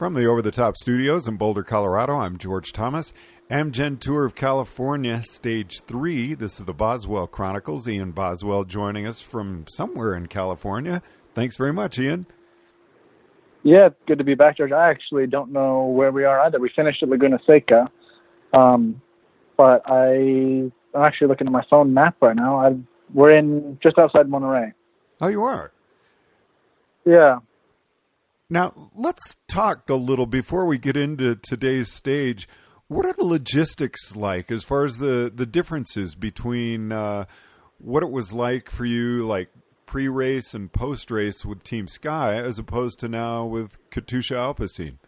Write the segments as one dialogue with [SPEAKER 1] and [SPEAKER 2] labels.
[SPEAKER 1] From the Over the Top Studios in Boulder, Colorado, I'm George Thomas. Amgen Tour of California, Stage 3. This is the Boswell Chronicles. Ian Boswell joining us from somewhere in California. Thanks very much, Ian.
[SPEAKER 2] Yeah, good to be back, George. I actually don't know where we are either. We finished at Laguna Seca, um, but I, I'm actually looking at my phone map right now. I, we're in just outside Monterey.
[SPEAKER 1] Oh, you are?
[SPEAKER 2] Yeah.
[SPEAKER 1] Now, let's talk a little before we get into today's stage. What are the logistics like as far as the the differences between uh, what it was like for you, like pre-race and post-race with Team Sky, as opposed to now with Katusha Alpecin?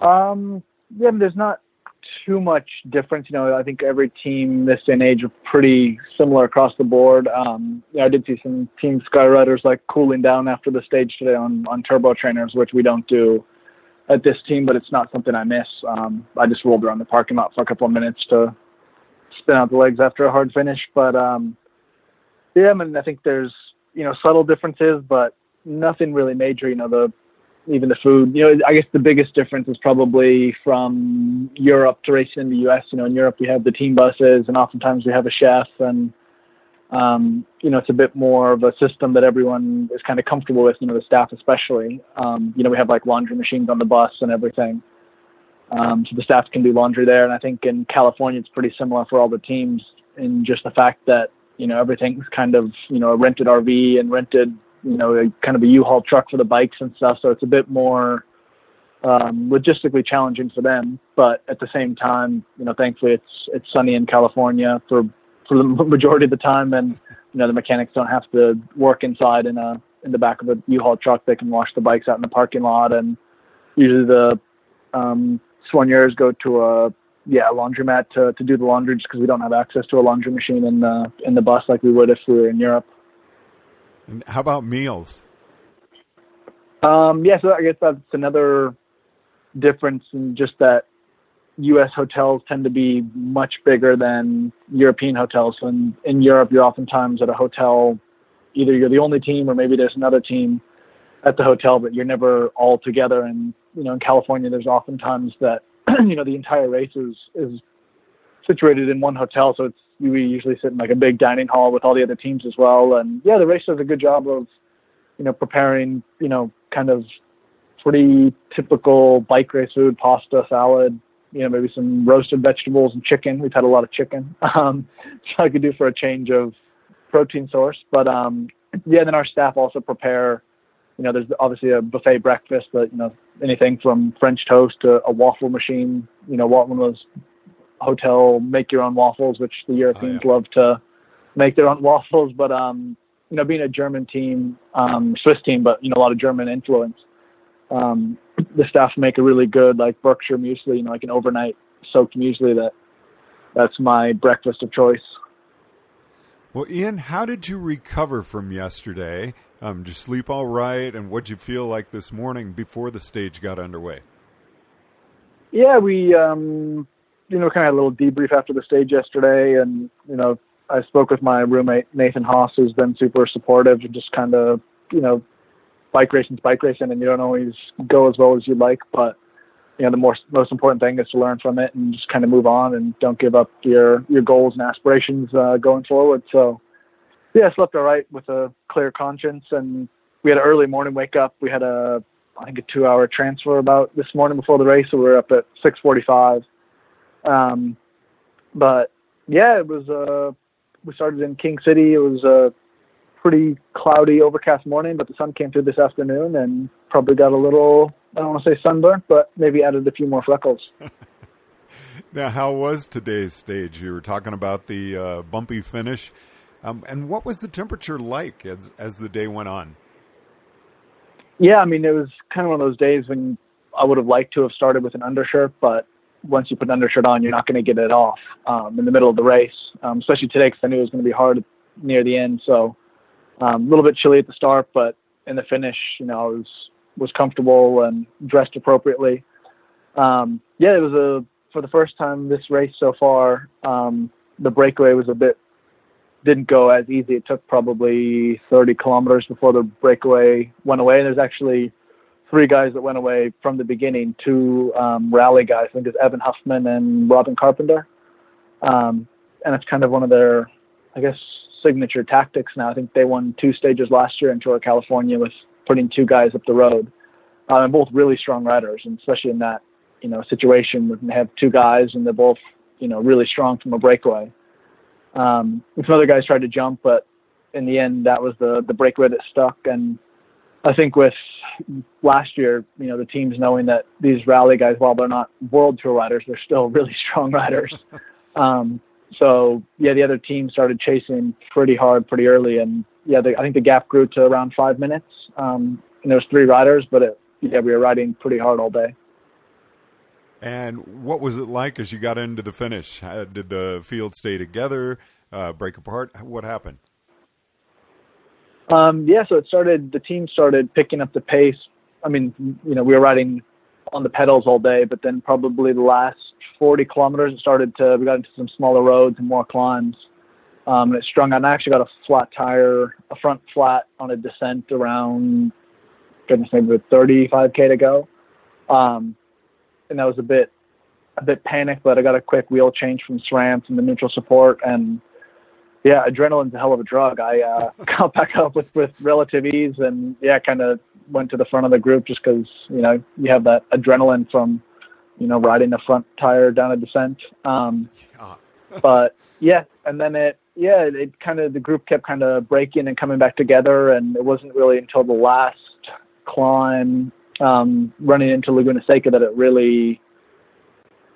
[SPEAKER 2] Um, yeah, there's not too much difference. You know, I think every team this day and age are pretty similar across the board. Um, yeah, I did see some Team Sky riders like cooling down after the stage today on on turbo trainers, which we don't do at this team, but it's not something I miss. Um, I just rolled around the parking lot for a couple of minutes to spin out the legs after a hard finish. But um, yeah, I mean, I think there's you know subtle differences, but nothing really major. You know, the even the food. You know, I guess the biggest difference is probably from Europe to racing in the U.S. You know, in Europe we have the team buses, and oftentimes we have a chef and um, you know, it's a bit more of a system that everyone is kind of comfortable with, you know, the staff especially. Um, you know, we have like laundry machines on the bus and everything. Um, so the staff can do laundry there. And I think in California, it's pretty similar for all the teams in just the fact that, you know, everything's kind of, you know, a rented RV and rented, you know, a, kind of a U-Haul truck for the bikes and stuff. So it's a bit more um, logistically challenging for them. But at the same time, you know, thankfully it's, it's sunny in California for for the majority of the time, and you know the mechanics don't have to work inside in a in the back of a U-Haul truck. They can wash the bikes out in the parking lot, and usually the um, soigneurs go to a yeah a laundromat to to do the laundry just because we don't have access to a laundry machine in the in the bus like we would if we were in Europe.
[SPEAKER 1] And how about meals?
[SPEAKER 2] Um, yeah, so I guess that's another difference in just that U.S. hotels tend to be much bigger than European hotels. So in, in Europe, you're oftentimes at a hotel, either you're the only team or maybe there's another team at the hotel, but you're never all together. And you know, in California, there's oftentimes that you know the entire race is is situated in one hotel, so it's we usually sit in like a big dining hall with all the other teams as well. And yeah, the race does a good job of you know preparing you know kind of pretty typical bike race food, pasta, salad, you know, maybe some roasted vegetables and chicken. We've had a lot of chicken, um, so I could do for a change of protein source. But um, yeah, then our staff also prepare. You know, there's obviously a buffet breakfast, but you know, anything from French toast to a waffle machine. You know, one of those hotel make your own waffles, which the Europeans oh, yeah. love to make their own waffles. But um, you know, being a German team, um, Swiss team, but you know, a lot of German influence. Um, the staff make a really good like Bircher muesli, you know, like an overnight soaked muesli that that's my breakfast of choice.
[SPEAKER 1] Well, Ian, how did you recover from yesterday? Um, did you sleep all right, and what did you feel like this morning before the stage got underway?
[SPEAKER 2] Yeah, we um, you know kind of a little debrief after the stage yesterday, and you know I spoke with my roommate Nathan Haas, who's been super supportive, and just kind of you know bike racing's bike racing, and you don't always go as well as you'd like. But you know, the most most important thing is to learn from it and just kind of move on and don't give up your your goals and aspirations uh, going forward. So yeah, I slept all right with a clear conscience, and we had an early morning wake up. We had a I think a two hour transfer about this morning before the race, so we were up at six forty five. Um, but yeah, it was uh we started in King City. It was a pretty cloudy, overcast morning, but the sun came through this afternoon and probably got a little, I don't want to say sunburnt, but maybe added a few more freckles.
[SPEAKER 1] now, how was today's stage? You were talking about the uh, bumpy finish. Um, and what was the temperature like as, as the day went on?
[SPEAKER 2] Yeah, I mean, it was kind of one of those days when I would have liked to have started with an undershirt, but once you put an undershirt on, you're not going to get it off um, in the middle of the race, um, especially today because I knew it was going to be hard near the end. So um, a little bit chilly at the start, but in the finish, you know, I was was comfortable and dressed appropriately. Um, yeah, it was a for the first time this race so far. Um, the breakaway was a bit didn't go as easy. It took probably 30 kilometers before the breakaway went away. And there's actually three guys that went away from the beginning. Two um, rally guys, I think it's Evan Huffman and Robin Carpenter. Um, and it's kind of one of their, I guess, signature tactics now. I think they won two stages last year in Tour California with putting two guys up the road. Uh, and both really strong riders, and especially in that you know situation when they have two guys and they're both you know really strong from a breakaway. Um, some other guys tried to jump, but in the end, that was the the breakaway that stuck. And I think with last year, you know, the teams knowing that these rally guys, while they're not world tour riders, they're still really strong riders. um, so yeah, the other team started chasing pretty hard pretty early, and yeah, the, I think the gap grew to around five minutes. Um, and there was three riders, but it, yeah, we were riding pretty hard all day.
[SPEAKER 1] And what was it like as you got into the finish? Did the field stay together, uh, break apart? What happened?
[SPEAKER 2] Um, yeah, so it started. The team started picking up the pace. I mean, you know, we were riding on the pedals all day, but then probably the last 40 kilometers, it started to. We got into some smaller roads and more climbs, um, and it strung out. And I actually got a flat tire, a front flat on a descent around, goodness, maybe 35k to go. Um, and that was a bit a bit panicked, but I got a quick wheel change from SRAM from the neutral support, and yeah, adrenaline's a hell of a drug. I uh, got back up with with relative ease, and yeah, kind of went to the front of the group just because you know you have that adrenaline from you know riding the front tire down a descent. Um, but yeah, and then it yeah it, it kind of the group kept kind of breaking and coming back together, and it wasn't really until the last climb um, running into Laguna Seca that it really,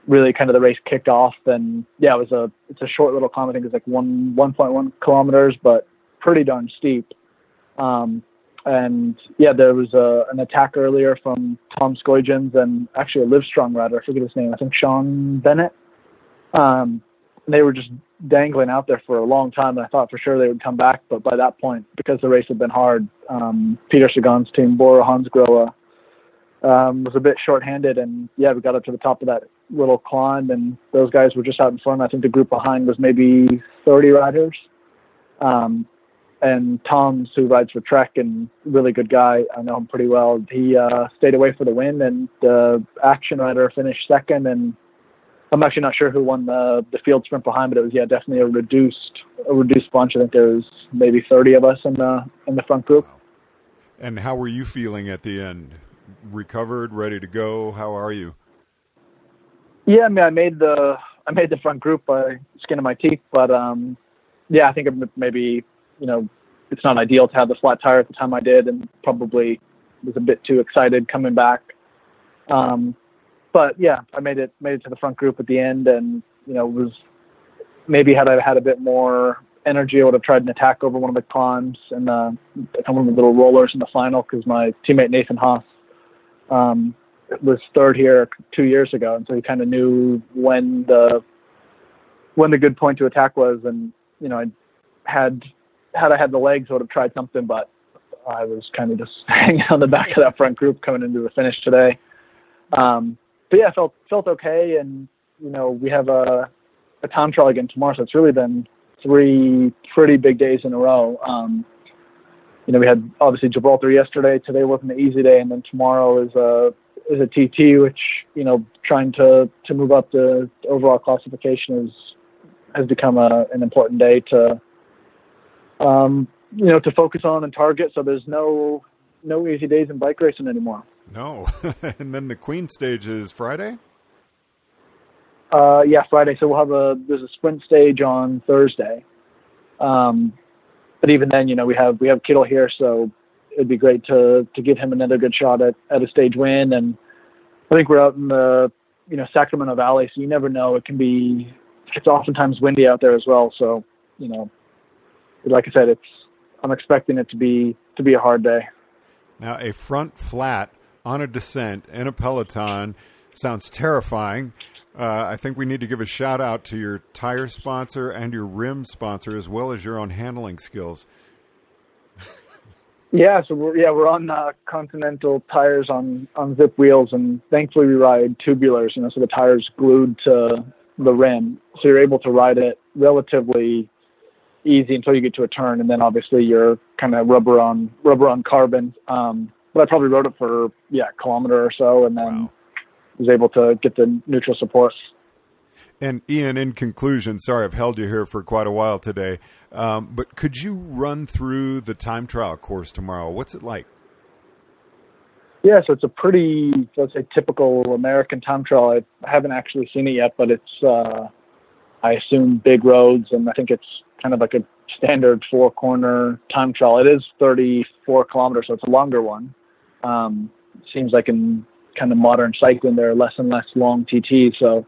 [SPEAKER 2] really kind of the race kicked off. And yeah, it was a it's a short little climb. I think it's like one 1.1 kilometers, but pretty darn steep. Um, and yeah, there was a, an attack earlier from Tom Skujins and actually a Livestrong rider. I forget his name. I think Sean Bennett. Um, they were just dangling out there for a long time, and I thought for sure they would come back. But by that point, because the race had been hard, um, Peter Sagan's team, Bora Hansgrohe, um, was a bit short-handed, and yeah, we got up to the top of that little climb, and those guys were just out in front. I think the group behind was maybe 30 riders. Um, and Tom's, who rides for Trek and really good guy, I know him pretty well. He uh, stayed away for the win, and the Axeon rider finished second. And I'm actually not sure who won the the field sprint behind, but it was yeah definitely a reduced a reduced bunch. I think there was maybe 30 of us in the in the front group.
[SPEAKER 1] And how were you feeling at the end? recovered, ready to go? How are you?
[SPEAKER 2] Yeah, I mean, I made the I made the front group by skin of my teeth, but um, yeah, I think maybe you know it's not ideal to have the flat tire at the time I did, and probably was a bit too excited coming back. Um, but yeah, I made it made it to the front group at the end, and you know was maybe had I had a bit more energy, I would have tried an attack over one of the climbs and uh, one of the little rollers in the final because my teammate Nathan Haas um, was third here two years ago, and so he kind of knew when the when the good point to attack was. And you know, I had had I had the legs, I would have tried something, but I was kind of just hanging on the back of that front group coming into the finish today. Um, but yeah, felt felt okay, and you know, we have a a time trial again tomorrow, so it's really been three pretty big days in a row. Um, you know, we had obviously Gibraltar yesterday. Today wasn't an easy day, and then tomorrow is a is a TT, which you know, trying to to move up the overall classification is has become a, an important day to um, you know to focus on and target. So there's no no easy days in bike racing anymore.
[SPEAKER 1] No, and then the Queen stage is Friday.
[SPEAKER 2] Uh, yeah, Friday. So we'll have a there's a sprint stage on Thursday. Um, but even then, you know, we have we have Kittel here, so it'd be great to to give him another good shot at at a stage win. And I think we're out in the you know Sacramento Valley, so you never know. It can be it's oftentimes windy out there as well. So you know, like I said, it's I'm expecting it to be to be a hard day.
[SPEAKER 1] Now, a front flat on a descent in a peloton sounds terrifying. Uh, I think we need to give a shout out to your tire sponsor and your rim sponsor, as well as your own handling skills.
[SPEAKER 2] Yeah, so we're yeah we're on uh, Continental tires on on Zipp wheels, and thankfully we ride tubulars. You know, so the tires glued to the rim, so you're able to ride it relatively easy until you get to a turn, and then obviously you're kind of rubber on rubber on carbon. Um, but I probably rode it for yeah a kilometer or so, and then. Wow was able to get the neutral support.
[SPEAKER 1] And Ian, in conclusion, sorry I've held you here for quite a while today, um, but could you run through the time trial course tomorrow? What's it like?
[SPEAKER 2] Yeah, so it's a pretty, let's say, typical American time trial. I haven't actually seen it yet, but it's, uh, I assume, big roads, and I think it's kind of like a standard four corner time trial. It is 34 kilometers, so it's a longer one. Um, seems like in kind of modern cycling, there are less and less long TTs. So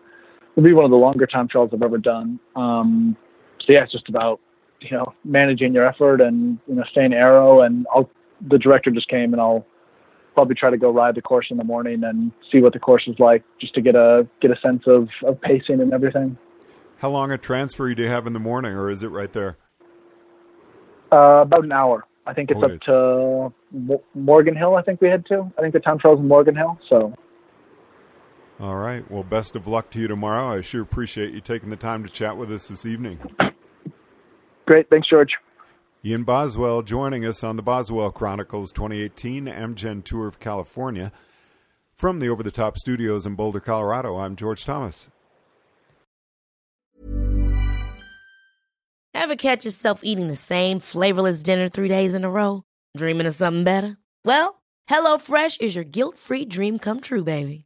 [SPEAKER 2] it'll be one of the longer time trials I've ever done. Um, so yeah, it's just about you know managing your effort and you know staying aero. And I'll the director just came and I'll probably try to go ride the course in the morning and see what the course is like, just to get a get a sense of of pacing and everything.
[SPEAKER 1] How long a transfer do you have in the morning, or is it right there?
[SPEAKER 2] Uh, about an hour. I think it's up to Morgan Hill. I think we head to. I think the time trial's in Morgan Hill. So.
[SPEAKER 1] All right. Well, best of luck to you tomorrow. I sure appreciate you taking the time to chat with us this evening.
[SPEAKER 2] Great. Thanks, George.
[SPEAKER 1] Ian Boswell joining us on the Boswell Chronicles 2018 Amgen Tour of California. From the Over the Top Studios in Boulder, Colorado, I'm George Thomas.
[SPEAKER 3] Ever catch yourself eating the same flavorless dinner three days in a row? Dreaming of something better? Well, HelloFresh is your guilt free dream come true, baby.